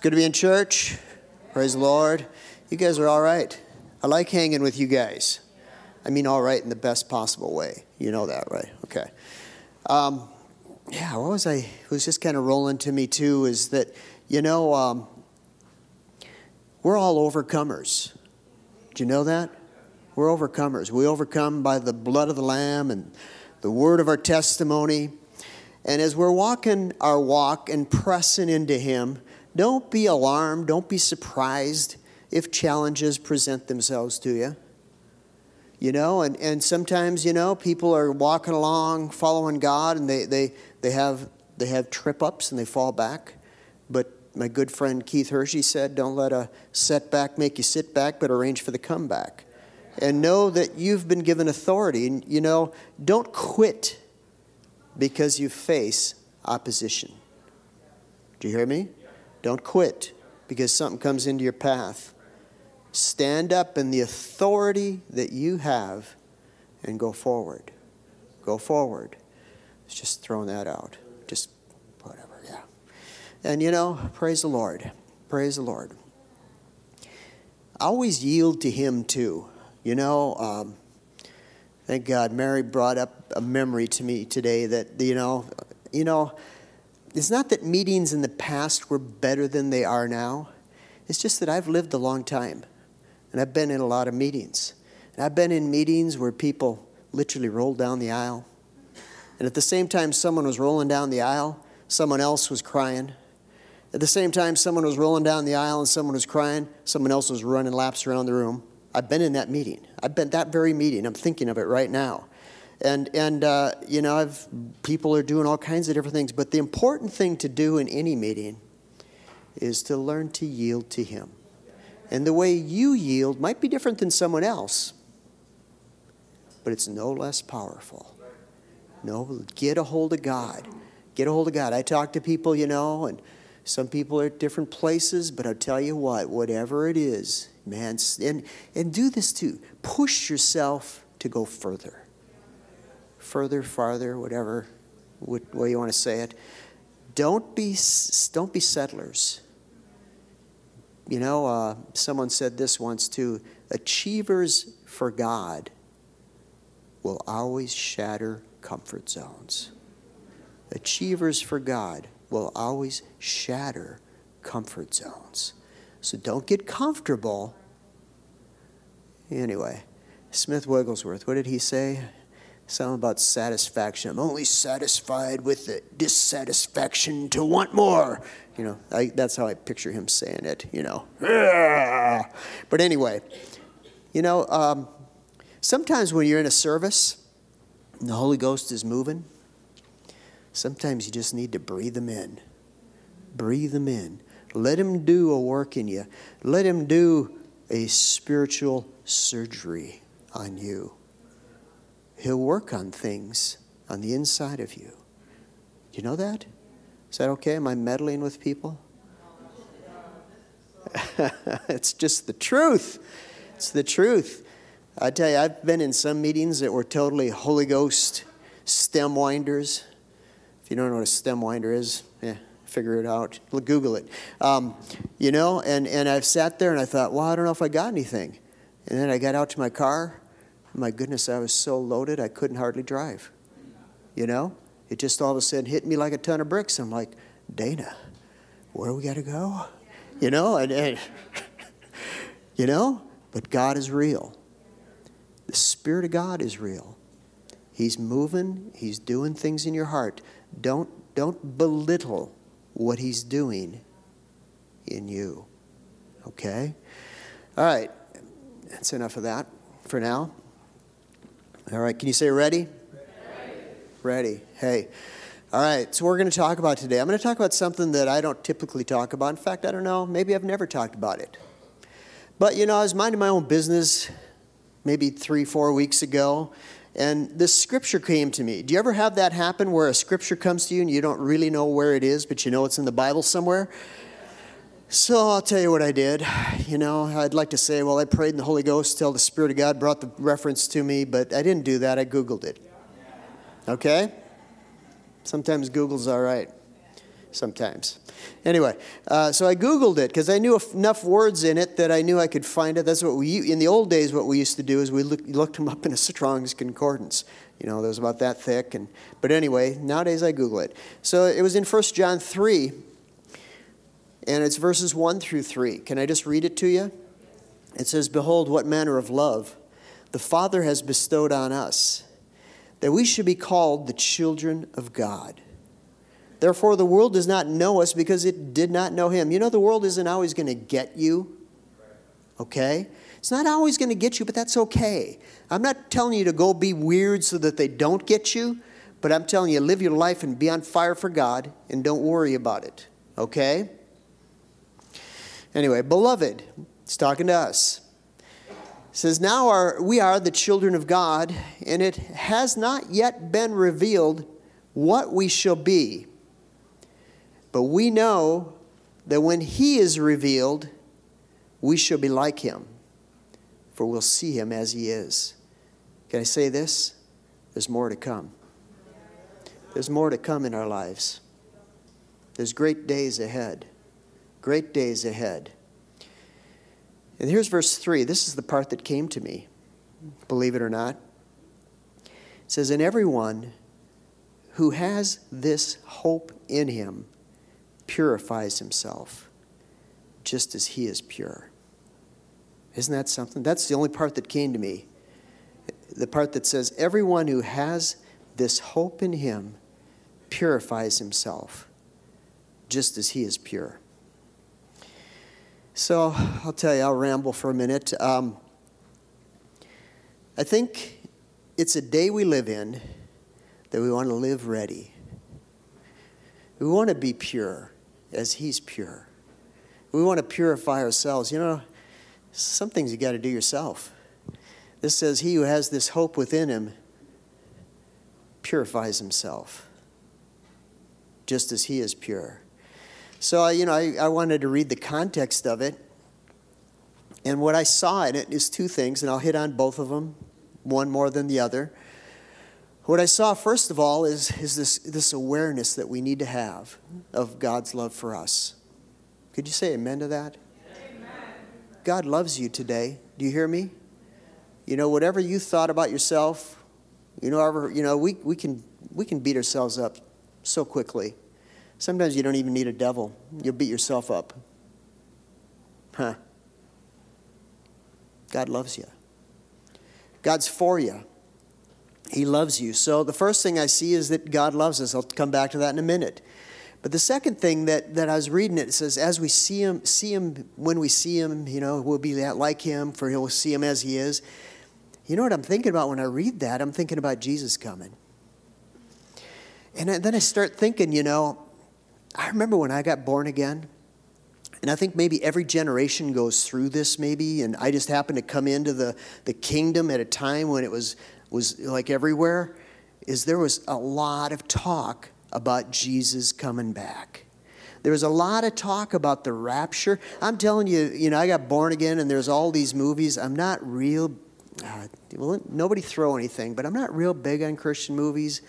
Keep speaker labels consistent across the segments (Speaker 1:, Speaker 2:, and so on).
Speaker 1: It's good to be in church. Praise the Lord. You guys are all right. I like hanging with you guys. I mean, all right in the best possible way. You know that, right? Okay. Um, yeah, what was I? It was just kind of rolling to me too. Is that you know um, we're all overcomers. Do you know that? We're overcomers. We overcome by the blood of the Lamb and the word of our testimony. And as we're walking our walk and pressing into Him, don't be alarmed, don't be surprised if challenges present themselves to you. You know, and, and sometimes, you know, people are walking along, following God, and they, they, they, have, they have trip ups and they fall back. But my good friend Keith Hershey said, don't let a setback make you sit back, but arrange for the comeback. And know that you've been given authority. And, you know, don't quit because you face opposition. Do you hear me? Don't quit because something comes into your path. Stand up in the authority that you have and go forward. Go forward. It's just throwing that out. Just whatever, yeah. And you know, praise the Lord. Praise the Lord. I Always yield to Him too. You know, um, thank God, Mary brought up a memory to me today that you know, you know, it's not that meetings in the past were better than they are now. It's just that I've lived a long time, and I've been in a lot of meetings. And I've been in meetings where people literally rolled down the aisle, and at the same time, someone was rolling down the aisle, someone else was crying. At the same time, someone was rolling down the aisle and someone was crying, someone else was running laps around the room. I've been in that meeting. I've been that very meeting. I'm thinking of it right now. And, and uh, you know, I've, people are doing all kinds of different things. But the important thing to do in any meeting is to learn to yield to Him. And the way you yield might be different than someone else, but it's no less powerful. No, get a hold of God. Get a hold of God. I talk to people, you know, and some people are at different places, but I'll tell you what, whatever it is, man, and, and do this too. Push yourself to go further. Further, farther, whatever way you want to say it. Don't be, don't be settlers. You know, uh, someone said this once too achievers for God will always shatter comfort zones. Achievers for God will always shatter comfort zones. So don't get comfortable. Anyway, Smith Wigglesworth, what did he say? Something about satisfaction. I'm only satisfied with the dissatisfaction to want more. You know, I, that's how I picture him saying it, you know. But anyway, you know, um, sometimes when you're in a service, and the Holy Ghost is moving, sometimes you just need to breathe them in. Breathe them in. Let Him do a work in you. Let Him do a spiritual surgery on you. He'll work on things on the inside of you. You know that? Is that okay? Am I meddling with people? it's just the truth. It's the truth. I tell you, I've been in some meetings that were totally Holy Ghost stem winders. If you don't know what a stem winder is, yeah, figure it out. Google it. Um, you know, and, and I've sat there and I thought, well, I don't know if I got anything. And then I got out to my car. My goodness, I was so loaded I couldn't hardly drive. You know, it just all of a sudden hit me like a ton of bricks. I'm like, Dana, where we got to go? You know, and, and you know, but God is real. The Spirit of God is real. He's moving, He's doing things in your heart. Don't, don't belittle what He's doing in you. Okay? All right. That's enough of that for now. All right. Can you say ready? Ready. ready. Hey. All right. So, we're going to talk about today. I'm going to talk about something that I don't typically talk about. In fact, I don't know. Maybe I've never talked about it. But, you know, I was minding my own business maybe three, four weeks ago, and this scripture came to me. Do you ever have that happen where a scripture comes to you and you don't really know where it is, but you know it's in the Bible somewhere? So I'll tell you what I did. You know, I'd like to say, well, I prayed in the Holy Ghost till the Spirit of God brought the reference to me, but I didn't do that. I Googled it. Okay? Sometimes Google's all right. Sometimes. Anyway, uh, so I Googled it because I knew enough words in it that I knew I could find it. That's what we, in the old days, what we used to do is we look, looked them up in a Strong's Concordance. You know, it was about that thick. And, but anyway, nowadays I Google it. So it was in 1 John 3, and it's verses 1 through 3. Can I just read it to you? It says, Behold, what manner of love the Father has bestowed on us, that we should be called the children of God. Therefore, the world does not know us because it did not know him. You know, the world isn't always going to get you, okay? It's not always going to get you, but that's okay. I'm not telling you to go be weird so that they don't get you, but I'm telling you, live your life and be on fire for God and don't worry about it, okay? Anyway, beloved, it's talking to us. It says, Now are, we are the children of God, and it has not yet been revealed what we shall be. But we know that when he is revealed, we shall be like him, for we'll see him as he is. Can I say this? There's more to come. There's more to come in our lives. There's great days ahead. Great days ahead. And here's verse 3. This is the part that came to me, believe it or not. It says, And everyone who has this hope in him purifies himself just as he is pure. Isn't that something? That's the only part that came to me. The part that says, Everyone who has this hope in him purifies himself just as he is pure. So I'll tell you, I'll ramble for a minute. Um, I think it's a day we live in that we want to live ready. We want to be pure as He's pure. We want to purify ourselves. You know, some things you got to do yourself. This says, He who has this hope within him purifies himself, just as He is pure. So, you know, I, I wanted to read the context of it. And what I saw in it is two things, and I'll hit on both of them, one more than the other. What I saw, first of all, is, is this, this awareness that we need to have of God's love for us. Could you say amen to that? Amen. God loves you today. Do you hear me? You know, whatever you thought about yourself, you know, ever, you know we, we, can, we can beat ourselves up so quickly. Sometimes you don't even need a devil, you'll beat yourself up. Huh. God loves you, God's for you. He loves you. So the first thing I see is that God loves us. I'll come back to that in a minute. But the second thing that, that I was reading it, it says, as we see him, see him when we see him, you know, we'll be like him, for he'll see him as he is. You know what I'm thinking about when I read that? I'm thinking about Jesus coming. And then I start thinking, you know, I remember when I got born again, and I think maybe every generation goes through this, maybe, and I just happened to come into the, the kingdom at a time when it was was like everywhere is there was a lot of talk about Jesus coming back. There was a lot of talk about the rapture. I'm telling you, you know, I got born again and there's all these movies. I'm not real, uh, well, nobody throw anything, but I'm not real big on Christian movies.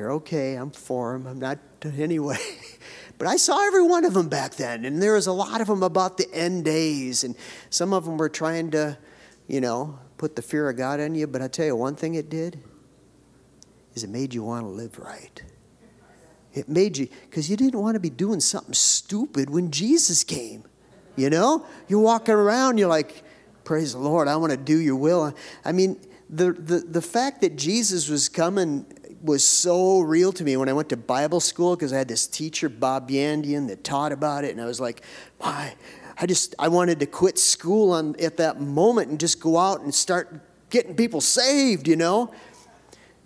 Speaker 1: They're okay. I'm for them. I'm not, anyway. but I saw every one of them back then, and there was a lot of them about the end days, and some of them were trying to, you know, put the fear of God in you, but I tell you one thing it did is it made you want to live right. It made you, because you didn't want to be doing something stupid when Jesus came. You know? You're walking around, you're like, praise the Lord, I want to do your will. I mean, the, the, the fact that Jesus was coming was so real to me when I went to Bible school because I had this teacher, Bob Yandian, that taught about it, and I was like, my, I just I wanted to quit school on, at that moment and just go out and start getting people saved, you know.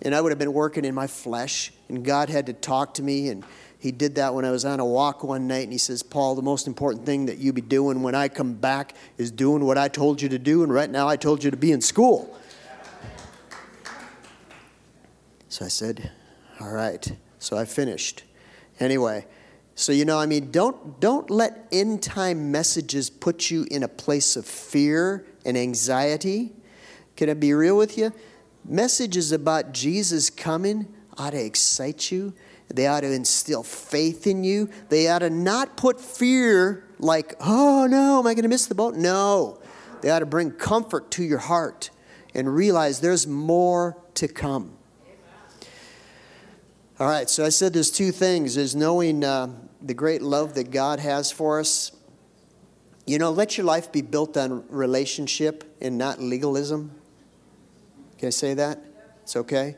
Speaker 1: And I would have been working in my flesh, and God had to talk to me, and He did that when I was on a walk one night, and He says, "Paul, the most important thing that you be doing when I come back is doing what I told you to do, and right now I told you to be in school." So I said, "All right." So I finished. Anyway, so, you know, I mean, don't, don't let end time messages put you in a place of fear and anxiety. Can I be real with you? Messages about Jesus coming ought to excite you. They ought to instill faith in you. They ought to not put fear like, oh no, am I going to miss the boat? No. They ought to bring comfort to your heart and realize there's more to come. All right, so I said there's two things. is knowing uh, the great love that God has for us. You know, let your life be built on relationship and not legalism. Can I say that? It's okay?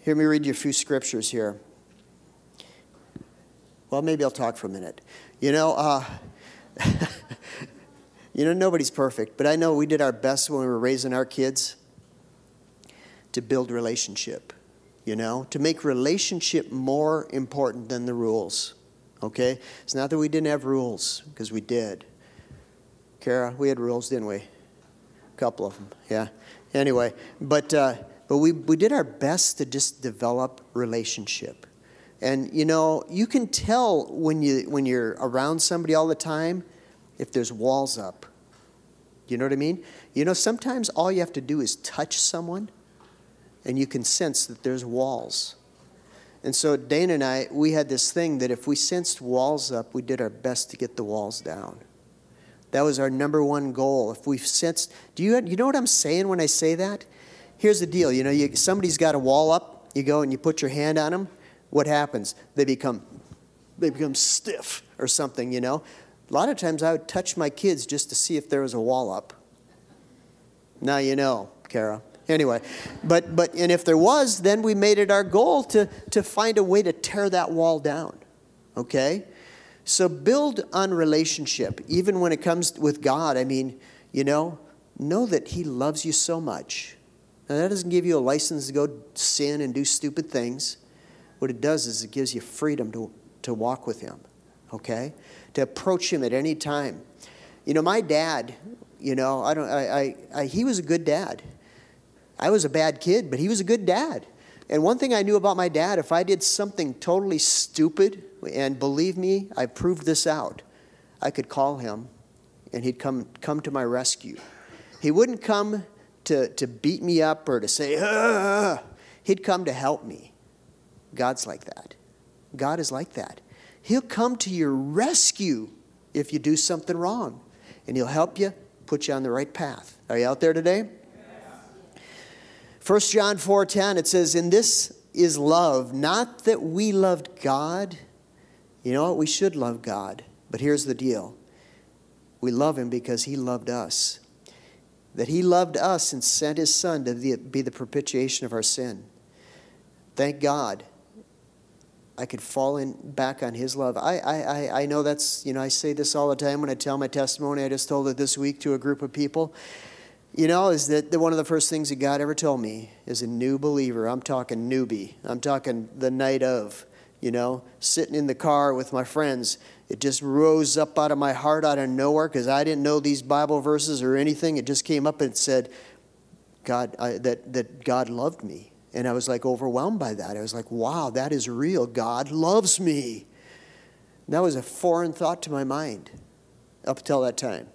Speaker 1: Hear me read you a few scriptures here. Well, maybe I'll talk for a minute. You know, uh, you know, nobody's perfect, but I know we did our best when we were raising our kids to build relationship, you know, to make relationship more important than the rules. Okay? It's not that we didn't have rules, because we did. Kara, we had rules, didn't we? A couple of them, yeah. Anyway, but, uh, but we, we did our best to just develop relationship. And you know, you can tell when you when you're around somebody all the time if there's walls up. You know what I mean? You know, sometimes all you have to do is touch someone and you can sense that there's walls. And so Dana and I, we had this thing that if we sensed walls up, we did our best to get the walls down. That was our number one goal. If we sensed, do you, you know what I'm saying when I say that? Here's the deal. You know, you, somebody's got a wall up, you go and you put your hand on them, what happens? They become they become stiff or something, you know. A lot of times I would touch my kids just to see if there was a wall up. Now you know, Kara. Anyway, but but and if there was, then we made it our goal to to find a way to tear that wall down. Okay? So build on relationship, even when it comes with God. I mean, you know, know that He loves you so much. Now that doesn't give you a license to go sin and do stupid things. What it does is it gives you freedom to, to walk with Him, okay? To approach Him at any time. You know, my dad, you know, I don't, I, I, I, he was a good dad. I was a bad kid, but he was a good dad. And one thing I knew about my dad, if I did something totally stupid, and believe me, I proved this out, I could call him and he'd come, come to my rescue. He wouldn't come to, to beat me up or to say, ah. he'd come to help me. God's like that. God is like that. He'll come to your rescue if you do something wrong, and He'll help you put you on the right path. Are you out there today? 1 John 4:10 it says in this is love not that we loved God. You know what? We should love God. But here's the deal. We love him because he loved us. That he loved us and sent his son to be the propitiation of our sin. Thank God. I could fall in back on his love. I, I, I know that's, you know, I say this all the time when I tell my testimony. I just told it this week to a group of people. You know, is that one of the first things that God ever told me as a new believer, I'm talking newbie, I'm talking the night of, you know, sitting in the car with my friends. It just rose up out of my heart out of nowhere because I didn't know these Bible verses or anything. It just came up and said, God, I, that, that God loved me and I was like overwhelmed by that. I was like, wow, that is real. God loves me. And that was a foreign thought to my mind up until that time.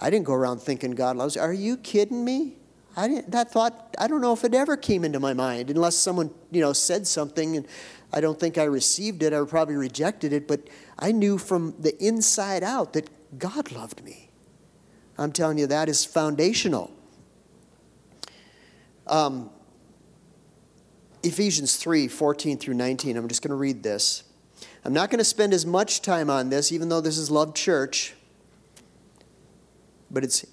Speaker 1: I didn't go around thinking God loves. Are you kidding me? I didn't, that thought, I don't know if it ever came into my mind unless someone, you know, said something and I don't think I received it. I probably rejected it, but I knew from the inside out that God loved me. I'm telling you, that is foundational. Um, Ephesians 3 14 through 19. I'm just going to read this. I'm not going to spend as much time on this, even though this is Love Church, but it's,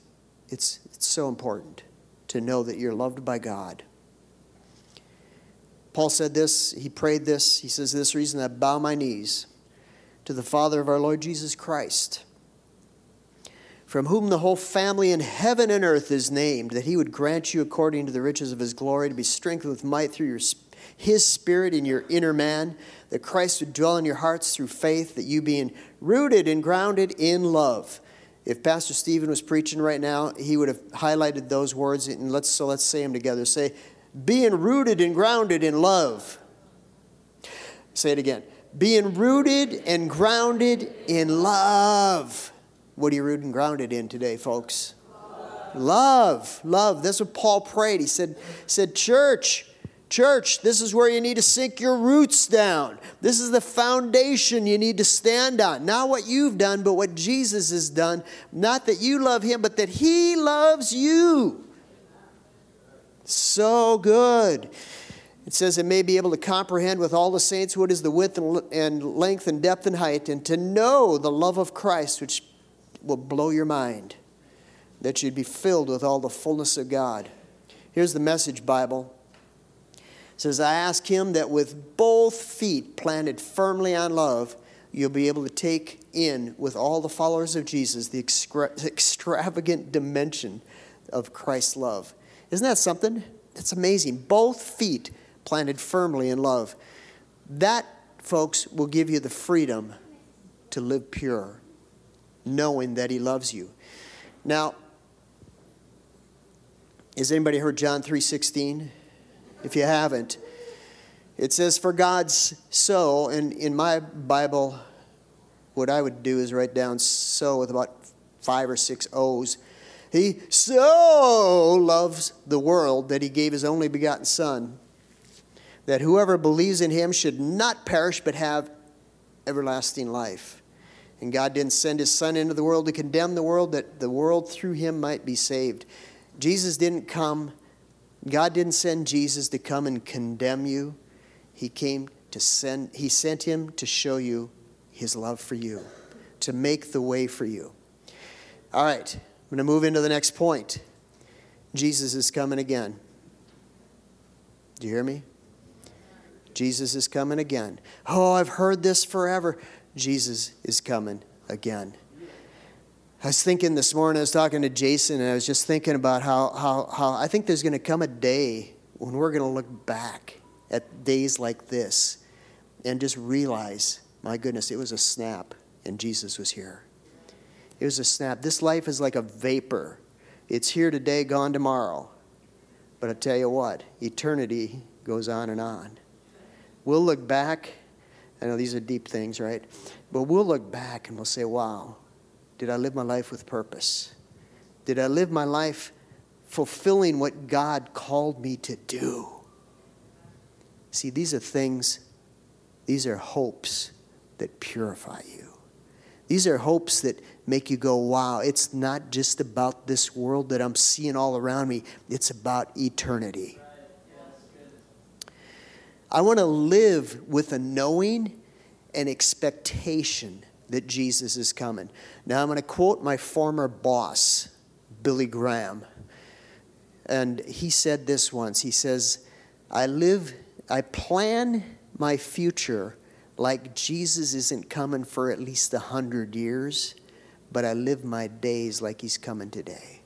Speaker 1: it's, it's so important to know that you're loved by God. Paul said this, he prayed this. He says, This reason I bow my knees to the Father of our Lord Jesus Christ from whom the whole family in heaven and earth is named, that he would grant you according to the riches of his glory to be strengthened with might through your, his spirit in your inner man, that Christ would dwell in your hearts through faith, that you being rooted and grounded in love. If Pastor Stephen was preaching right now, he would have highlighted those words, and let's so let's say them together. Say, being rooted and grounded in love. Say it again. Being rooted and grounded in love. What are you rooted and grounded in today, folks? Love. Love. That's what Paul prayed. He said, said, Church, Church, this is where you need to sink your roots down. This is the foundation you need to stand on. Not what you've done, but what Jesus has done. Not that you love him, but that he loves you. So good. It says it may be able to comprehend with all the saints what is the width and length and depth and height, and to know the love of Christ, which will blow your mind, that you'd be filled with all the fullness of God. Here's the message Bible says, I ask him that with both feet planted firmly on love, you'll be able to take in with all the followers of Jesus the extra- extravagant dimension of Christ's love. Isn't that something? That's amazing. Both feet planted firmly in love. That, folks, will give you the freedom to live pure, knowing that He loves you. Now, has anybody heard John 3:16? If you haven't. It says, For God's so, and in my Bible, what I would do is write down so with about five or six O's. He so loves the world that he gave his only begotten Son, that whoever believes in him should not perish but have everlasting life. And God didn't send his Son into the world to condemn the world, that the world through him might be saved. Jesus didn't come God didn't send Jesus to come and condemn you. He came to send he sent him to show you his love for you, to make the way for you. All right, I'm going to move into the next point. Jesus is coming again. Do you hear me? Jesus is coming again. Oh, I've heard this forever. Jesus is coming again. I was thinking this morning, I was talking to Jason, and I was just thinking about how, how, how I think there's going to come a day when we're going to look back at days like this and just realize, my goodness, it was a snap, and Jesus was here. It was a snap. This life is like a vapor. It's here today, gone tomorrow. But I tell you what, eternity goes on and on. We'll look back. I know these are deep things, right? But we'll look back and we'll say, wow, did I live my life with purpose? Did I live my life fulfilling what God called me to do? See, these are things, these are hopes that purify you. These are hopes that make you go, wow, it's not just about this world that I'm seeing all around me, it's about eternity. I want to live with a knowing and expectation that Jesus is coming. Now, I'm going to quote my former boss, Billy Graham. And he said this once He says, I live, I plan my future like Jesus isn't coming for at least a hundred years, but I live my days like he's coming today.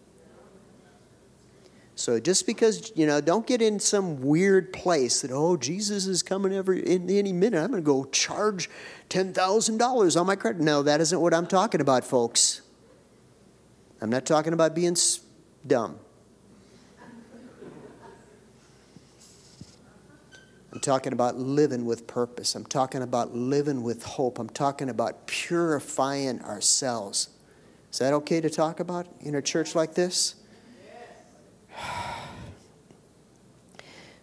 Speaker 1: So just because, you know, don't get in some weird place that, oh, Jesus is coming every in any minute. I'm going to go charge $10,000 on my credit. No, that isn't what I'm talking about, folks. I'm not talking about being dumb. I'm talking about living with purpose. I'm talking about living with hope. I'm talking about purifying ourselves. Is that okay to talk about in a church like this?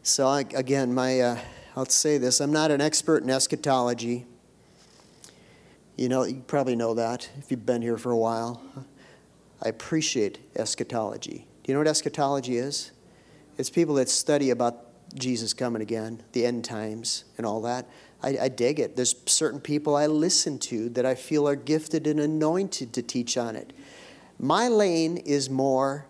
Speaker 1: So, I, again, my, uh, I'll say this I'm not an expert in eschatology. You know, you probably know that if you've been here for a while. I appreciate eschatology. Do you know what eschatology is? It's people that study about Jesus coming again, the end times, and all that. I, I, dig it. There's certain people I listen to that I feel are gifted and anointed to teach on it. My lane is more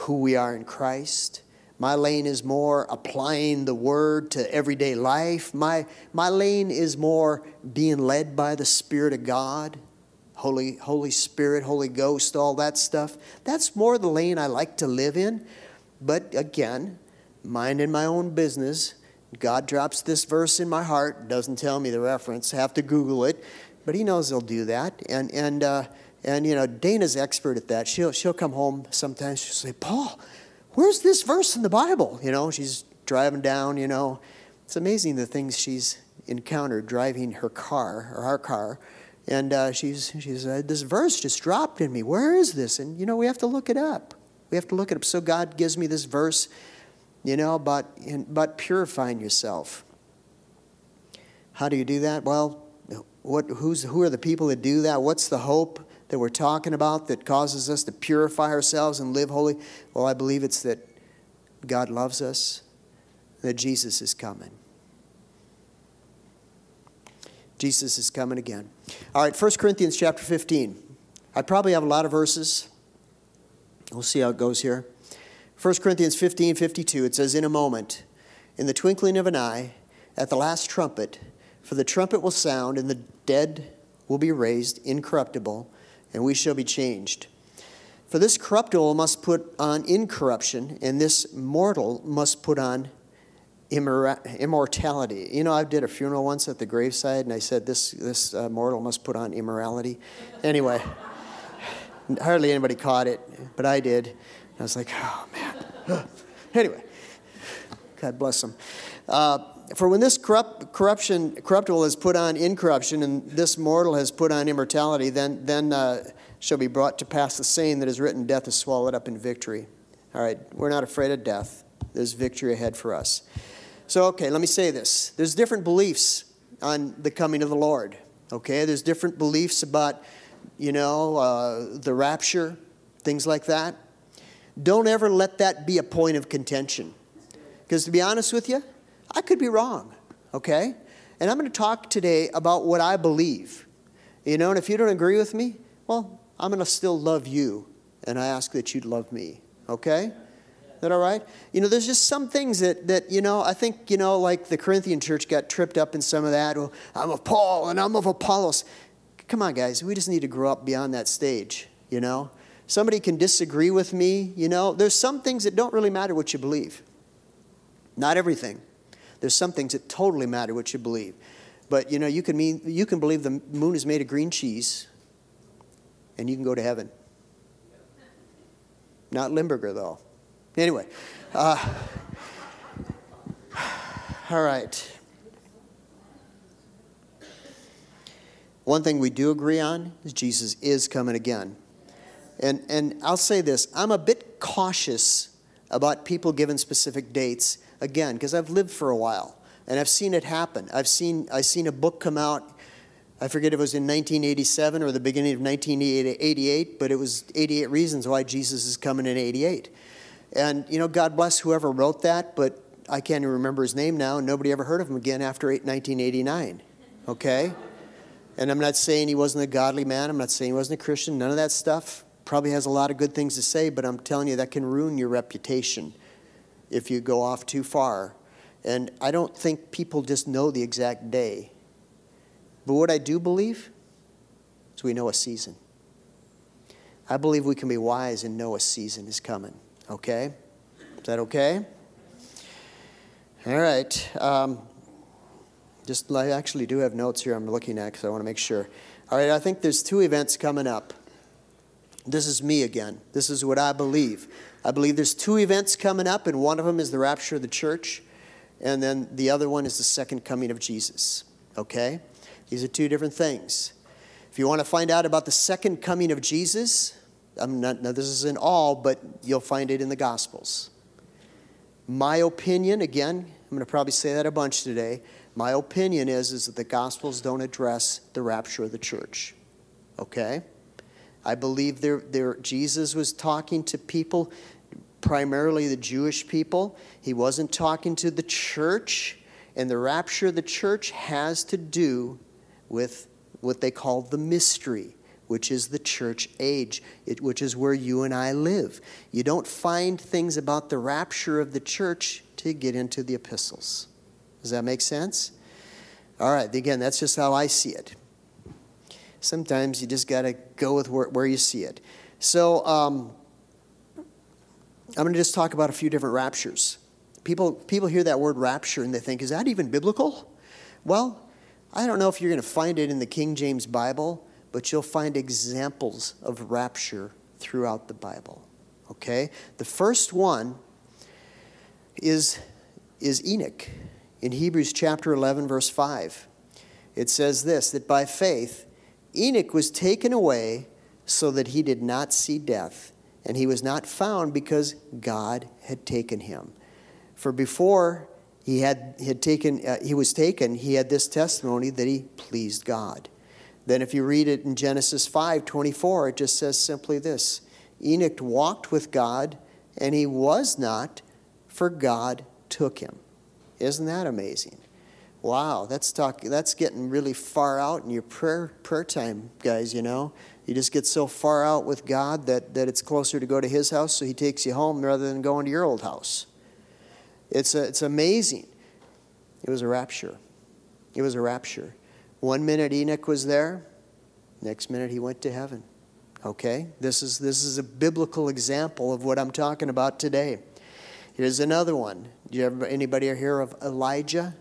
Speaker 1: who we are in Christ my lane is more applying the word to everyday life. My, my lane is more being led by the Spirit of God, Holy, Holy Spirit, Holy Ghost, all that stuff. That's more the lane I like to live in. But again, minding my own business. God drops this verse in my heart, doesn't tell me the reference, have to Google it, but He knows He'll do that. And, and, uh, and you know, Dana's expert at that. She'll, she'll come home sometimes, she'll say, Paul, where's this verse in the Bible? You know, she's driving down, you know. It's amazing the things she's encountered driving her car or our car. And uh, she's, she's this verse just dropped in me. Where is this? And, you know, we have to look it up. We have to look it up. So God gives me this verse, you know, about, about purifying yourself. How do you do that? Well, what, who's, who are the people that do that? What's the hope that we're talking about that causes us to purify ourselves and live holy? Well, I believe it's that God loves us, that Jesus is coming. Jesus is coming again. All right, 1 Corinthians chapter 15. I probably have a lot of verses. We'll see how it goes here. 1 Corinthians 15 52, it says, In a moment, in the twinkling of an eye, at the last trumpet, for the trumpet will sound, and the dead will be raised incorruptible, and we shall be changed. For this corruptible must put on incorruption, and this mortal must put on immortality. You know, I did a funeral once at the graveside, and I said, This, this uh, mortal must put on immorality. Anyway, hardly anybody caught it, but I did. I was like, Oh, man. anyway, God bless them. Uh, for when this corrupt, corruption, corruptible is put on incorruption, and this mortal has put on immortality, then, then uh, shall be brought to pass the saying that is written, Death is swallowed up in victory. All right, we're not afraid of death. There's victory ahead for us. So, okay, let me say this. There's different beliefs on the coming of the Lord. Okay, there's different beliefs about, you know, uh, the rapture, things like that. Don't ever let that be a point of contention. Because to be honest with you, I could be wrong. Okay? And I'm going to talk today about what I believe. You know, and if you don't agree with me, well, I'm going to still love you, and I ask that you'd love me. Okay? that all right? You know, there's just some things that, that, you know, I think, you know, like the Corinthian church got tripped up in some of that. Well, I'm of Paul and I'm of Apollos. Come on, guys, we just need to grow up beyond that stage, you know? Somebody can disagree with me, you know? There's some things that don't really matter what you believe. Not everything. There's some things that totally matter what you believe. But, you know, you can, mean, you can believe the moon is made of green cheese and you can go to heaven. Not Limburger, though. Anyway, uh, all right. One thing we do agree on is Jesus is coming again. And, and I'll say this I'm a bit cautious about people giving specific dates, again, because I've lived for a while and I've seen it happen. I've seen, I've seen a book come out, I forget if it was in 1987 or the beginning of 1988, but it was 88 Reasons Why Jesus is Coming in 88. And, you know, God bless whoever wrote that, but I can't even remember his name now. and Nobody ever heard of him again after 1989. Okay? And I'm not saying he wasn't a godly man. I'm not saying he wasn't a Christian. None of that stuff. Probably has a lot of good things to say, but I'm telling you, that can ruin your reputation if you go off too far. And I don't think people just know the exact day. But what I do believe is we know a season. I believe we can be wise and know a season is coming. Okay? Is that okay? All right. Um, just I actually do have notes here I'm looking at because I want to make sure. All right, I think there's two events coming up. This is me again. This is what I believe. I believe there's two events coming up, and one of them is the rapture of the church, and then the other one is the second coming of Jesus. Okay? These are two different things. If you want to find out about the second coming of Jesus, I'm not, now this isn't all, but you'll find it in the Gospels. My opinion, again, I'm going to probably say that a bunch today. My opinion is, is that the Gospels don't address the rapture of the church. Okay? I believe there, there, Jesus was talking to people, primarily the Jewish people. He wasn't talking to the church, and the rapture of the church has to do with what they call the mystery which is the church age, it, which is where you and I live. You don't find things about the rapture of the church to get into the epistles. Does that make sense? All right, again, that's just how I see it. Sometimes you just got to go with where, where, you see it. So um, I'm going to just talk about a few different raptures. People, people hear that word rapture and they think, is that even biblical? Well, I don't know if you're going to find it in the King James Bible but you'll find examples of rapture throughout the Bible. Okay? The first one is, is Enoch in Hebrews chapter 11, verse 5. It says this that by faith, Enoch was taken away so that he did not see death, and he was not found because God had taken him. For before he had, had taken, uh, he was taken, he had this testimony that he pleased God. Then if you read it in Genesis 5 24, it just says simply this Enoch walked with God, and he was not, for God took him. Isn't that amazing? Wow, that's talk, that's getting really far out in your prayer prayer time, guys, you know. You just get so far out with God that, that it's closer to go to his house, so he takes you home rather than going to your old house. It's, a, it's amazing. It was a rapture. It was a rapture. One minute Enoch was there, next minute he went to heaven. Okay? This is, this is a biblical example of what I'm talking about today. Here's another one. Do you ever, anybody hear of Elijah?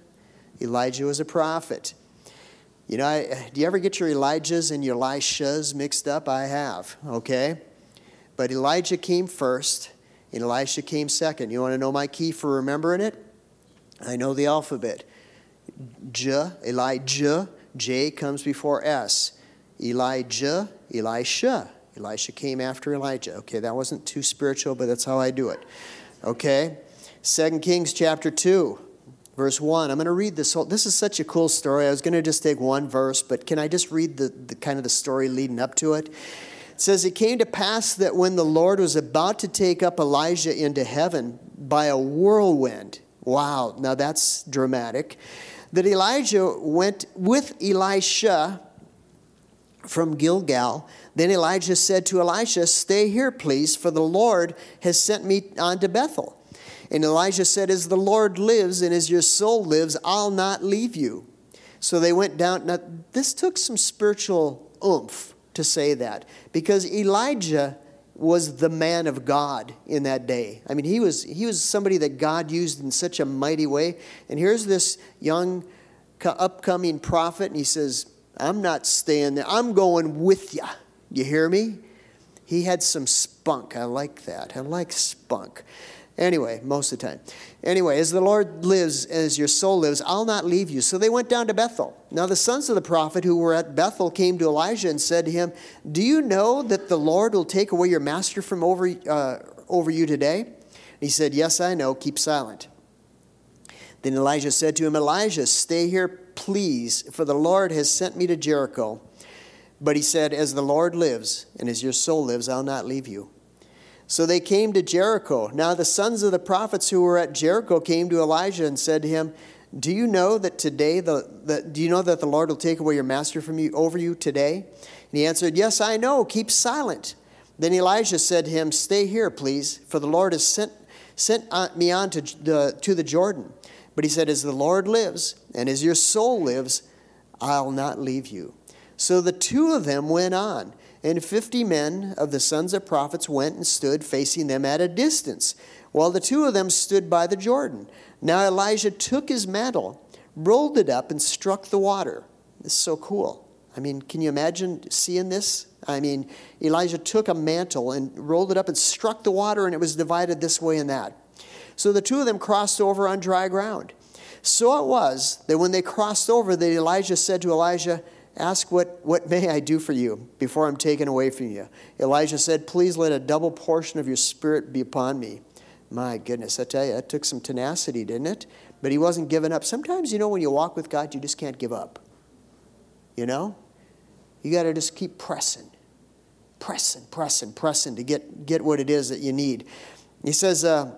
Speaker 1: Elijah was a prophet. You know, I, do you ever get your Elijahs and your Elishas mixed up? I have, okay? But Elijah came first, and Elisha came second. You want to know my key for remembering it? I know the alphabet. J, Elijah, J comes before S. Elijah, Elisha. Elisha came after Elijah. Okay, that wasn't too spiritual, but that's how I do it. Okay? Second Kings chapter 2, verse 1. I'm going to read this whole this is such a cool story. I was going to just take one verse, but can I just read the, the kind of the story leading up to it? It says, It came to pass that when the Lord was about to take up Elijah into heaven by a whirlwind, wow, now that's dramatic, that Elijah went with Elisha from Gilgal. Then Elijah said to Elisha, Stay here, please, for the Lord has sent me on to Bethel. And Elisha said, As the Lord lives and as your soul lives, I'll not leave you. So they went down. Now, this took some spiritual oomph to say that because Elijah was the man of God in that day. I mean, he was, he was somebody that God used in such a mighty way. And here's this young, upcoming prophet, and he says, I'm not staying there. I'm going with you. You hear me? He had some spunk. I like that. I like spunk. Anyway, most of the time. Anyway, as the Lord lives, as your soul lives, I'll not leave you. So they went down to Bethel. Now the sons of the prophet who were at Bethel came to Elisha and said to him, Do you know that the Lord will take away your master from over, uh, over you today? And he said, Yes, I know. Keep silent. Then Elijah said to him, Elisha, stay here, please, for the Lord has sent me to Jericho. But he said, As the Lord lives, and as your soul lives, I'll not leave you. So they came to Jericho. Now the sons of the prophets who were at Jericho came to Elisha and said to him, Do you know that today the, the do you know that the Lord will take away your master from you over you today? And he answered, Yes, I know. Keep silent. Then Elijah said to him, Stay here, please, for the Lord has sent sent me on to the, to the Jordan. But he said, As the Lord lives, and as your soul lives, I'll not leave you. So the two of them went on. And fifty men of the sons of prophets went and stood facing them at a distance, while the two of them stood by the Jordan. Now Elijah took his mantle, rolled it up, and struck the water. This is so cool. I mean, can you imagine seeing this? I mean, Elijah took a mantle and rolled it up and struck the water, and it was divided this way and that. So the two of them crossed over on dry ground. So it was that when they crossed over, that Elijah said to Elisha, Ask what, what may I do for you before I'm taken away from you. Elisha said, Please let a double portion of your spirit be upon me. My goodness, I tell you, that took some tenacity, didn't it? But he wasn't giving up. Sometimes, you know, when you walk with God, you just can't give up. You know? You got to just keep pressing, pressing, pressing, pressing to get, get what it is that you need. He says, uh,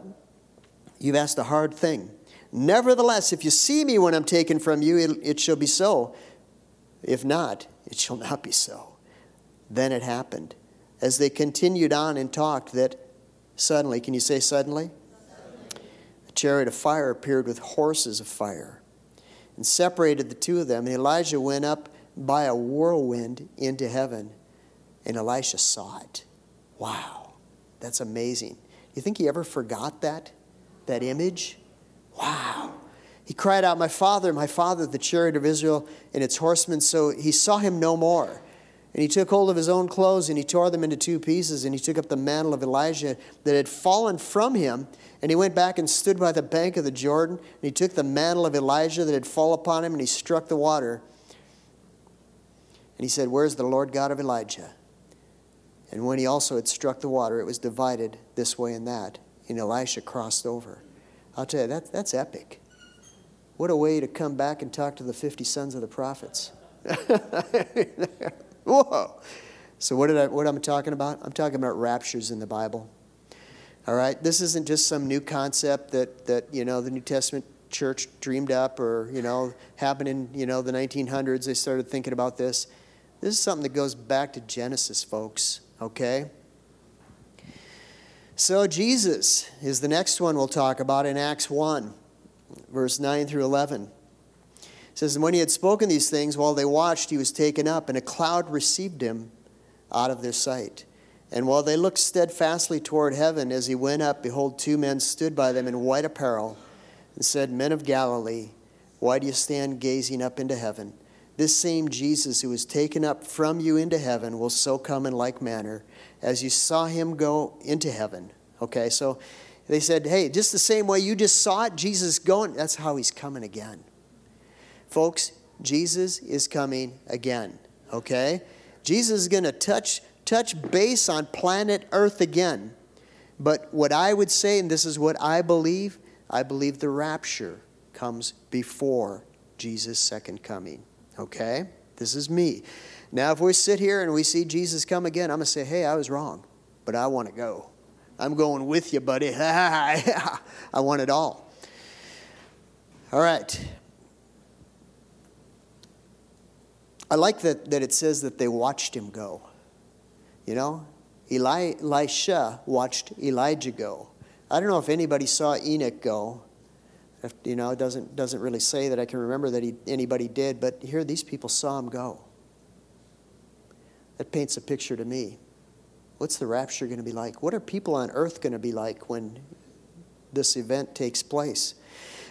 Speaker 1: You've asked a hard thing. Nevertheless, if you see me when I'm taken from you, it, it shall be so. If not, it shall not be so. Then it happened. As they continued on and talked, that suddenly, can you say suddenly? A chariot of fire appeared with horses of fire and separated the two of them. And Elijah went up by a whirlwind into heaven, and Elisha saw it. Wow, that's amazing. You think he ever forgot that? That image? Wow. He cried out, My father, my father, the chariot of Israel and its horsemen. So he saw him no more. And he took hold of his own clothes and he tore them into two pieces. And he took up the mantle of Elijah that had fallen from him. And he went back and stood by the bank of the Jordan. And he took the mantle of Elijah that had fallen upon him and he struck the water. And he said, Where's the Lord God of Elijah? And when he also had struck the water, it was divided this way and that. And Elisha crossed over. I'll tell you, that, that's epic. What a way to come back and talk to the 50 sons of the prophets. Whoa. So what did I what I'm talking about? I'm talking about raptures in the Bible. All right? This isn't just some new concept that that, you know, the New Testament church dreamed up or, you know, happened in, you know, the 1900s they started thinking about this. This is something that goes back to Genesis, folks, okay? So Jesus is the next one we'll talk about in Acts 1, verse 9 through 11 says, And when he had spoken these things, while they watched, he was taken up, and a cloud received him out of their sight. And while they looked steadfastly toward heaven as he went up, behold, two men stood by them in white apparel, and said, Men of Galilee, why do you stand gazing up into heaven? This same Jesus who was taken up from you into heaven will so come in like manner as you saw him go into heaven. Okay, so they said, Hey, just the same way you just saw it, Jesus going, that's how he's coming again. Folks, Jesus is coming again, okay? Jesus is going to touch touch base on planet Earth again. But what I would say and this is what I believe, I believe the rapture comes before Jesus' second coming. Okay? This is me. Now, if we sit here and we see Jesus come again, I'm going to say, hey, I was wrong, but I want to go. I'm going with you, buddy. I want it all. All right. I like that, that it says that they watched him go. You know, Eli, Elisha watched Elijah go. I don't know if anybody saw Enoch go. If, you know, it doesn't, doesn't really say that I can remember that he, anybody did, but here these people saw him go. That paints a picture to me. What's the rapture going to be like? What are people on earth going to be like when this event takes place?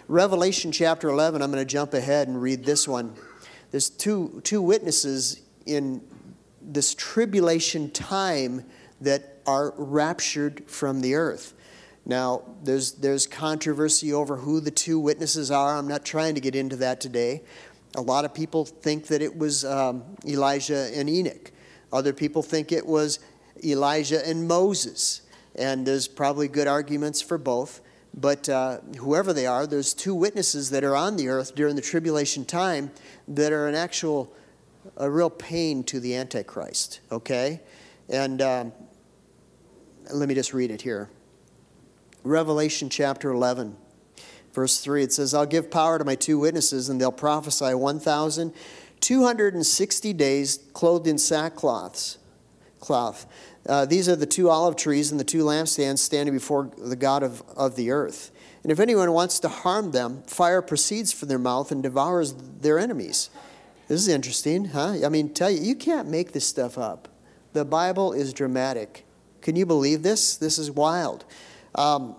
Speaker 1: Revelation chapter 11, I'm going to jump ahead and read this one. There's two, two witnesses in this tribulation time that are raptured from the earth. Now, there's, there's controversy over who the two witnesses are. I'm not trying to get into that today. A lot of people think that it was um, Elijah and Enoch. Other people think it was Elijah and Moses. And there's probably good arguments for both. But uh, whoever they are, there's two witnesses that are on the earth during the tribulation time that are an actual, a real pain to the Antichrist, okay? And um, let me just read it here. Revelation chapter 11, verse 3, it says, I'll give power to my two witnesses, and they'll prophesy 1,260 days clothed in sackcloths. Cloth. Uh, these are the two olive trees and the two lampstands standing before the God of, of the earth. And if anyone wants to harm them, fire proceeds from their mouth and devours their enemies. This is interesting, huh? I mean, tell you, you can't make this stuff up. The Bible is dramatic. Can you believe this? This is wild. Um,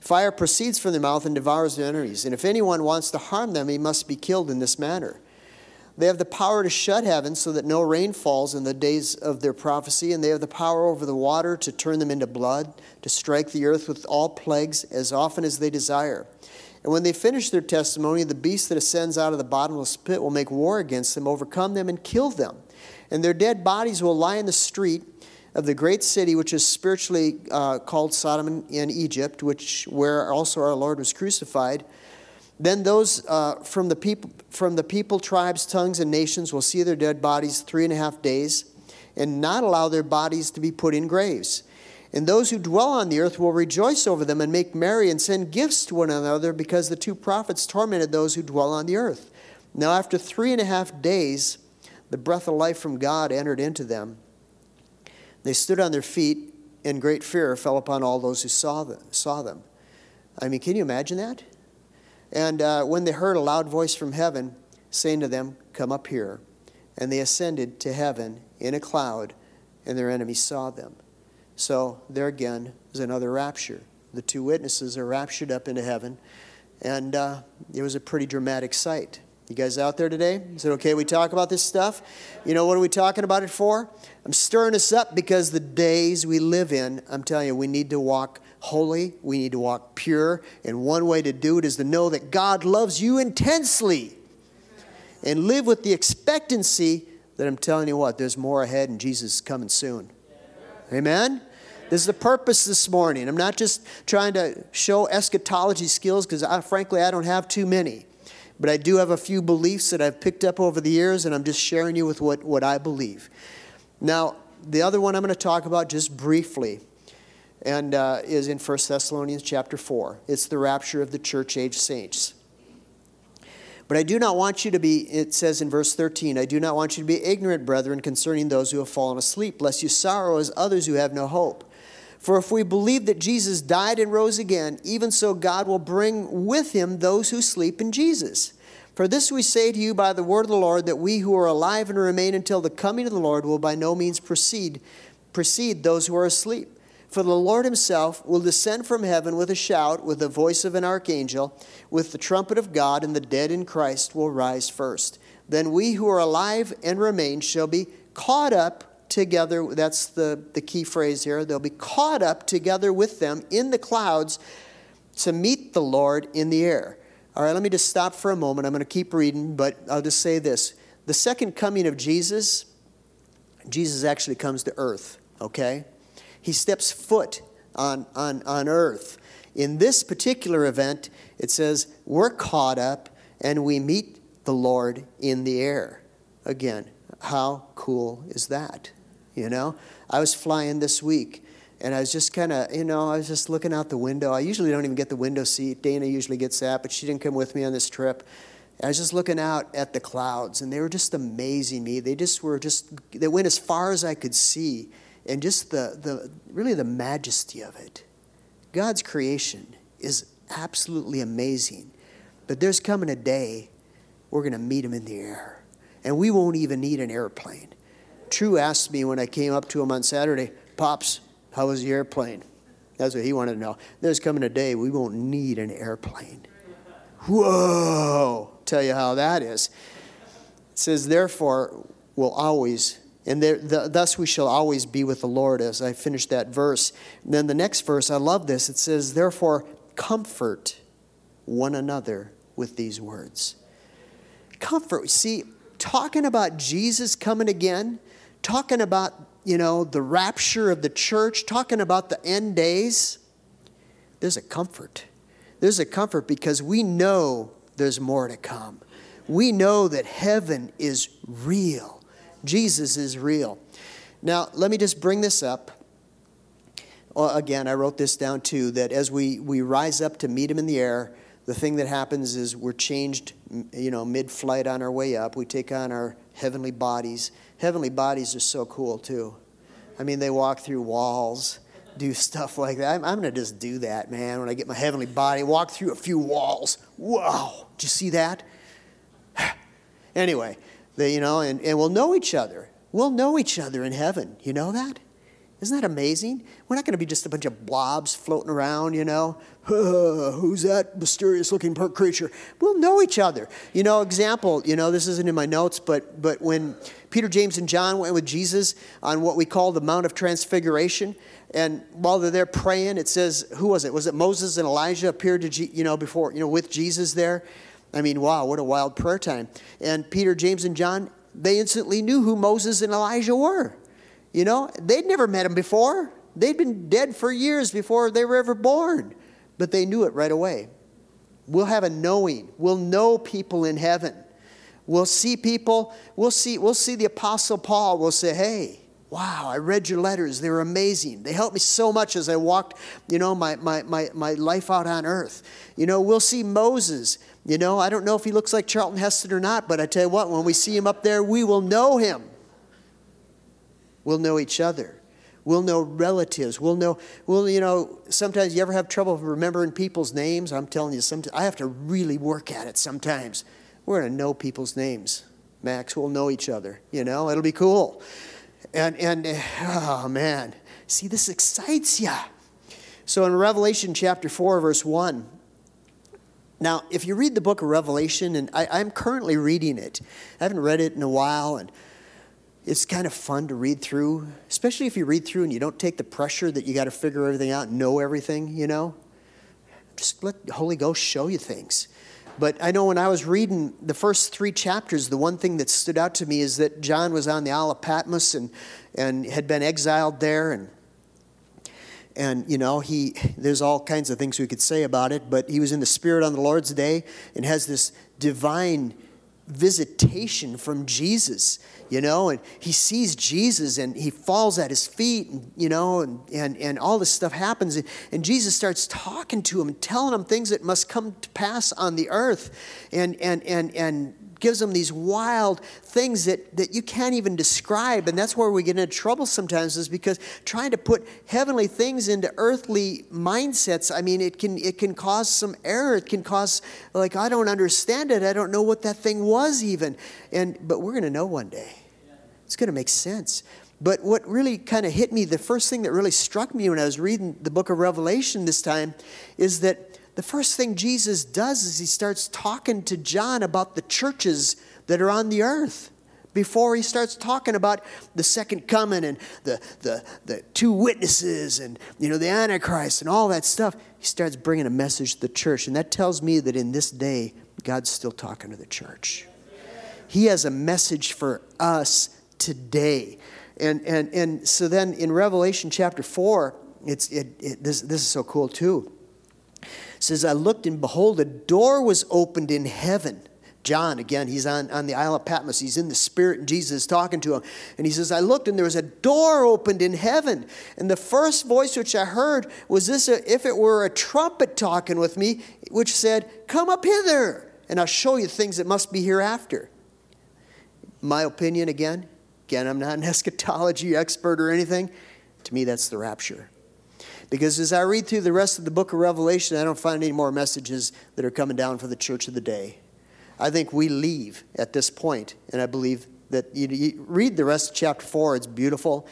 Speaker 1: fire proceeds from their mouth and devours their enemies. And if anyone wants to harm them, he must be killed in this manner. They have the power to shut heaven so that no rain falls in the days of their prophecy, and they have the power over the water to turn them into blood, to strike the earth with all plagues as often as they desire. And when they finish their testimony, the beast that ascends out of the bottomless pit will make war against them, overcome them, and kill them. And their dead bodies will lie in the street of the great city, which is spiritually uh, called Sodom in Egypt, which where also our Lord was crucified. Then those uh, from the people, from the people, tribes, tongues, and nations will see their dead bodies three and a half days, and not allow their bodies to be put in graves. And those who dwell on the earth will rejoice over them and make merry and send gifts to one another, because the two prophets tormented those who dwell on the earth. Now, after three and a half days, the breath of life from God entered into them. They stood on their feet, and great fear fell upon all those who saw them. Saw them. I mean, can you imagine that? And uh, when they heard a loud voice from heaven saying to them, Come up here. And they ascended to heaven in a cloud, and their enemies saw them. So there again is another rapture. The two witnesses are raptured up into heaven, and uh, it was a pretty dramatic sight. You guys out there today? Is it okay we talk about this stuff? You know, what are we talking about it for? I'm stirring us up because the days we live in, I'm telling you, we need to walk holy, we need to walk pure, and one way to do it is to know that God loves you intensely and live with the expectancy that I'm telling you what, there's more ahead and Jesus is coming soon. Amen? This is the purpose this morning. I'm not just trying to show eschatology skills because, frankly, I don't have too many. But I do have a few beliefs that I've picked up over the years, and I'm just sharing you with what, what I believe. Now, the other one I'm going to talk about just briefly and uh, is in 1 Thessalonians chapter 4. It's the rapture of the church age saints. But I do not want you to be, it says in verse 13, I do not want you to be ignorant, brethren, concerning those who have fallen asleep, lest you sorrow as others who have no hope. For if we believe that Jesus died and rose again, even so God will bring with him those who sleep in Jesus. For this we say to you by the word of the Lord, that we who are alive and remain until the coming of the Lord will by no means precede, precede those who are asleep. For the Lord himself will descend from heaven with a shout, with the voice of an archangel, with the trumpet of God, and the dead in Christ will rise first. Then we who are alive and remain shall be caught up together. That's the, the key phrase here. They'll be caught up together with them in the clouds to meet the Lord in the air. All right, let me just stop for a moment. I'm going to keep reading, but I'll just say this. The second coming of Jesus, Jesus actually comes to earth, okay? He steps foot on, on, on earth. In this particular event, it says, We're caught up and we meet the Lord in the air. Again, how cool is that? You know, I was flying this week and I was just kind of, you know, I was just looking out the window. I usually don't even get the window seat. Dana usually gets that, but she didn't come with me on this trip. I was just looking out at the clouds, and they were just amazing me. They just were just, they went as far as I could see and just the, the really the majesty of it. God's creation is absolutely amazing. But there's coming a day we're going to meet him in the air. And we won't even need an airplane. True asked me when I came up to him on Saturday, Pops, how was the airplane? That's what he wanted to know. There's coming a day we won't need an airplane. Whoa! Tell you how that is. It says, therefore, we'll always and there, the, thus we shall always be with the Lord, as I finish that verse. And then the next verse, I love this. It says, Therefore, comfort one another with these words. Comfort. See, talking about Jesus coming again, talking about, you know, the rapture of the church, talking about the end days, there's a comfort. There's a comfort because we know there's more to come. We know that heaven is real Jesus is real. Now, let me just bring this up. Well, again, I wrote this down too that as we, we rise up to meet him in the air, the thing that happens is we're changed, you know, mid flight on our way up. We take on our heavenly bodies. Heavenly bodies are so cool too. I mean, they walk through walls, do stuff like that. I'm, I'm going to just do that, man, when I get my heavenly body, walk through a few walls. Wow, did you see that? anyway, you know, and, and we'll know each other. We'll know each other in heaven. You know that? Isn't that amazing? We're not going to be just a bunch of blobs floating around, you know. who's that mysterious looking creature? We'll know each other. You know, example, you know, this isn't in my notes, but, but when Peter, James, and John went with Jesus on what we call the Mount of Transfiguration, and while they're there praying, it says, who was it? Was it Moses and Elijah appeared to, you know, before, you know, with Jesus there? I mean, wow, what a wild prayer time. And Peter, James, and John, they instantly knew who Moses and Elijah were. You know, they'd never met them before. They'd been dead for years before they were ever born, but they knew it right away. We'll have a knowing. We'll know people in heaven. We'll see people. We'll see, we'll see the Apostle Paul. We'll say, hey, wow, I read your letters. They were amazing. They helped me so much as I walked, you know, my, my, my, my life out on earth. You know, we'll see Moses. You know, I don't know if he looks like Charlton Heston or not, but I tell you what, when we see him up there, we will know him. We'll know each other. We'll know relatives. We'll know, we'll, you know, sometimes you ever have trouble remembering people's names? I'm telling you, sometimes I have to really work at it sometimes. We're going to know people's names. Max, we'll know each other. You know, it'll be cool. And, and oh man, see, this excites you. So in Revelation chapter 4, verse 1, now, if you read the book of Revelation, and I, am currently reading it, I haven't read it in a while, and it's kind of fun to read through, especially if you read through and you don't take the pressure that you got to figure everything out, know everything, you know. Just let the Holy Ghost show you things. But I know when I was reading the first three chapters, the one thing that stood out to me is that John was on the Isle of Patmos and, and had been exiled there. And and you know he there's all kinds of things we could say about it but he was in the spirit on the lord's day and has this divine visitation from jesus you know and he sees jesus and he falls at his feet and you know and and, and all this stuff happens. And, and jesus starts talking to him and telling him things that must come to pass on the earth. And and and and gives them these wild things that, that you can't even describe. And that's where we get into trouble sometimes, is because trying to put heavenly things into earthly mindsets, I mean, it can, it can cause some error. It can cause, like, I don't understand it. I don't know what that thing was even. And, but we're going to know one day. It's going to make sense. But what really kind of hit me, the first thing that really struck me when I was reading the book of Revelation this time, is that the first thing Jesus does is he starts talking to John about the churches that are on the earth before he starts talking about the second coming and the, the, the two witnesses and you know the antichrist and all that stuff. He starts bringing a message to the church. And that tells me that in this day god's still talking to the church. He has a message for us today. And and and so then in revelation chapter 4 it's it, it this, this is so cool too says, I looked and behold, a door was opened in heaven. John, again, he's on, on the Isle of Patmos. He's in the Spirit, and Jesus is talking to him. And he says, I looked, and there was a door opened in heaven. And the first voice which I heard was this a, if it were a trumpet talking with me, which said, Come up hither, and I'll show you things that must be hereafter. My opinion, again, again, I'm not an eschatology expert or anything. To me, that's the rapture. Because as I read through the rest of the book of Revelation, I don't find any more messages that are coming down for the church of the day. I think we leave at this point, and I believe that you, you read the rest of chapter 4, it's beautiful,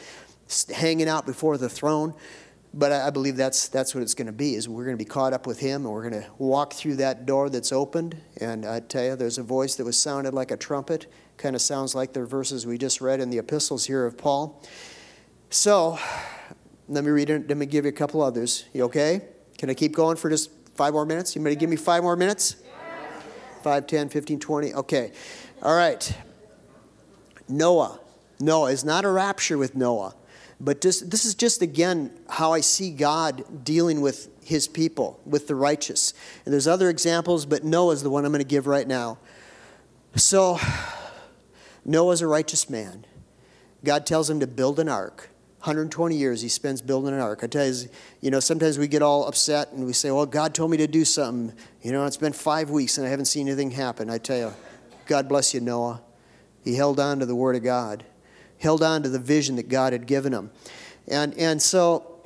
Speaker 1: it's hanging out before the throne. But I, I believe that's, that's what it's going to be, is we're going to be caught up with him, and we're going to walk through that door that's opened. And I tell you, there's a voice that was sounded like a trumpet. Kind of sounds like the verses we just read in the epistles here of Paul. So, let me read it. Let me give you a couple others. You okay? Can I keep going for just five more minutes? You ready to give me five more minutes? Five, ten, fifteen, twenty. Okay. All right. Noah. Noah is not a rapture with Noah. But this, this is just, again, how I see God dealing with his people, with the righteous. And there's other examples, but Noah is the one I'm going to give right now. So, Noah's a righteous man. God tells him to build an ark. 120 years he spends building an ark. I tell you, you know, sometimes we get all upset and we say, well, God told me to do something. You know, it's been five weeks and I haven't seen anything happen. I tell you, God bless you, Noah. He held on to the Word of God, held on to the vision that God had given him. And, and so,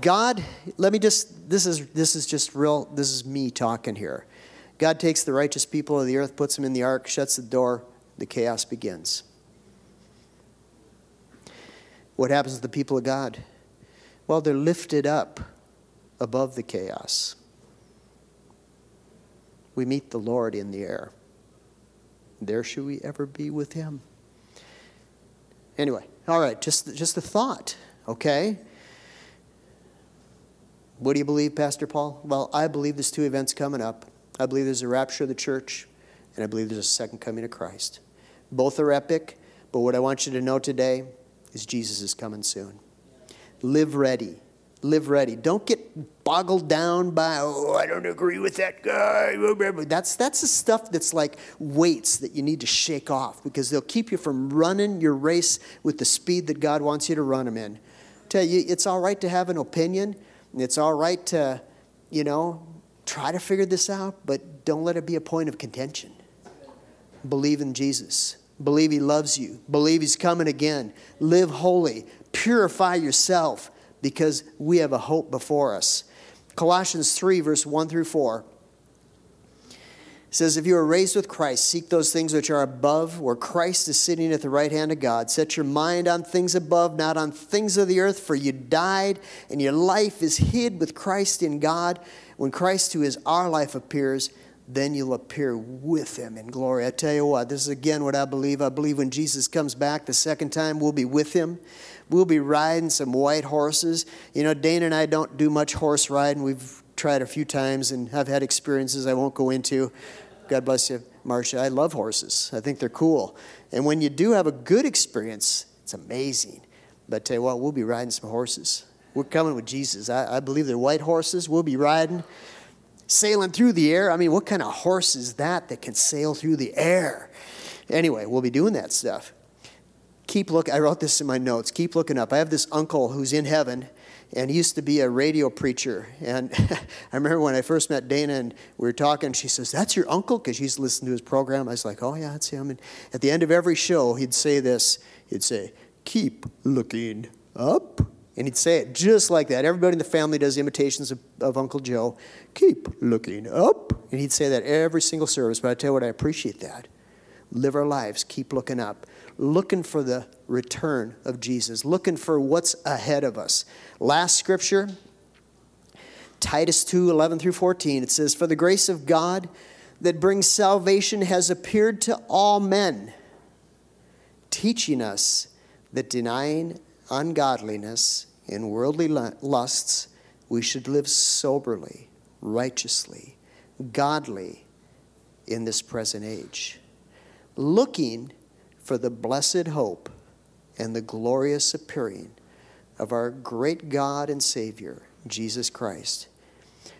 Speaker 1: God, let me just, this is, this is just real, this is me talking here. God takes the righteous people of the earth, puts them in the ark, shuts the door, the chaos begins. What happens to the people of God? Well, they're lifted up above the chaos. We meet the Lord in the air. There should we ever be with him. Anyway, all right, just, just a thought, okay? What do you believe, Pastor Paul? Well, I believe there's two events coming up. I believe there's a rapture of the church, and I believe there's a second coming of Christ. Both are epic, but what I want you to know today is Jesus is coming soon. Live ready. Live ready. Don't get boggled down by, oh, I don't agree with that guy. That's, that's the stuff that's like weights that you need to shake off because they'll keep you from running your race with the speed that God wants you to run them in. Tell you, it's all right to have an opinion. It's all right to, you know, try to figure this out, but don't let it be a point of contention. Believe in Jesus. Believe He loves you. Believe He's coming again. Live holy. Purify yourself because we have a hope before us. Colossians 3, verse 1 through 4 says, If you are raised with Christ, seek those things which are above, where Christ is sitting at the right hand of God. Set your mind on things above, not on things of the earth, for you died, and your life is hid with Christ in God. When Christ, who is our life, appears, then you'll appear with him in glory. I tell you what, this is again what I believe. I believe when Jesus comes back the second time, we'll be with him. We'll be riding some white horses. You know, Dana and I don't do much horse riding. We've tried a few times and I've had experiences I won't go into. God bless you, Marcia. I love horses, I think they're cool. And when you do have a good experience, it's amazing. But I tell you what, we'll be riding some horses. We're coming with Jesus. I, I believe they're white horses. We'll be riding, sailing through the air. I mean, what kind of horse is that that can sail through the air? Anyway, we'll be doing that stuff. Keep looking. I wrote this in my notes. Keep looking up. I have this uncle who's in heaven, and he used to be a radio preacher. And I remember when I first met Dana, and we were talking. She says, "That's your uncle," because she's listened to his program. I was like, "Oh yeah, that's him." And at the end of every show, he'd say this. He'd say, "Keep looking up." And he'd say it just like that. Everybody in the family does imitations of, of, Uncle Joe. Keep looking up. And he'd say that every single service. But I tell you what, I appreciate that. Live our lives, keep looking up looking for the return of Jesus, looking for what's ahead of us. Last scripture, Titus 2 11 through 14, it says, For the grace of God that brings salvation has appeared to all men, teaching us that denying ungodliness and worldly lusts, we should live soberly, righteously, godly in this present age, looking for the blessed hope and the glorious appearing of our great God and Savior, Jesus Christ,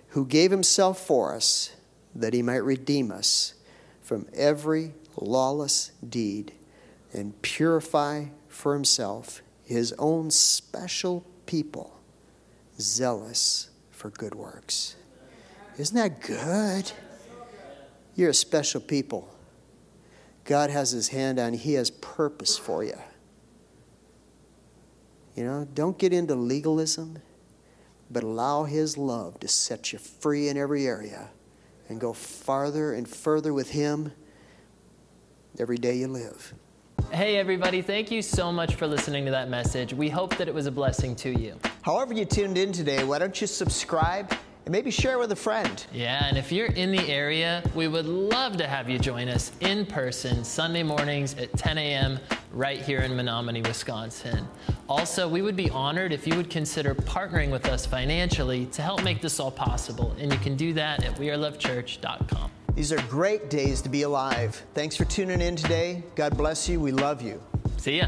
Speaker 1: who gave himself for us that he might redeem us from every lawless deed and purify for himself his own special people, zealous for good works. Isn't that good? You're a special people. God has his hand on, you, he has purpose for you. You know, don't get into legalism, but allow his love to set you free in every area and go farther and further with him every day you live.
Speaker 2: Hey, everybody, thank you so much for listening to that message. We hope that it was a blessing to you.
Speaker 1: However, you tuned in today, why don't you subscribe? and maybe share with a friend.
Speaker 2: Yeah, and if you're in the area, we would love to have you join us in person Sunday mornings at 10 a.m. right here in Menomonie, Wisconsin. Also, we would be honored if you would consider partnering with us financially to help make this all possible, and you can do that at wearelovechurch.com.
Speaker 1: These are great days to be alive. Thanks for tuning in today. God bless you. We love you.
Speaker 2: See ya.